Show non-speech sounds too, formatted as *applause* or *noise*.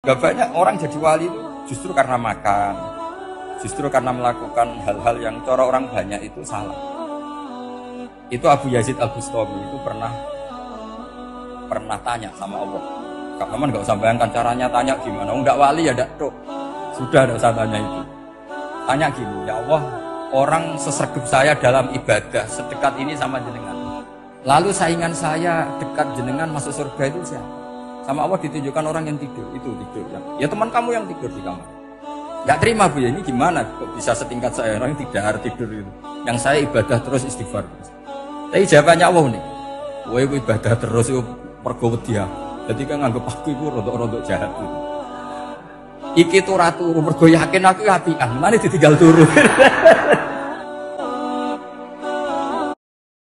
Gak banyak orang jadi wali itu justru karena makan, justru karena melakukan hal-hal yang cara orang banyak itu salah. Itu Abu Yazid Al Bustami itu pernah pernah tanya sama Allah. Kak Maman nggak usah bayangkan caranya tanya gimana. Enggak wali ya enggak tuh. Sudah ada usah tanya itu. Tanya gini, ya Allah, orang sesergup saya dalam ibadah sedekat ini sama jenengan. Lalu saingan saya dekat jenengan masuk surga itu siapa? Sama Allah ditunjukkan orang yang tidur itu tidur ya. Ya teman kamu yang tidur di kamar. Gak terima bu ya ini gimana kok bisa setingkat saya orang yang tidak harus tidur itu. Yang saya ibadah terus istighfar. Tapi jawabannya Allah nih. Wah ibadah terus itu pergo dia. Jadi kan nganggep aku itu rodok-rodok jahat itu. Iki tuh ratu mergo yakin aku apian. Mana ditinggal turu. *laughs*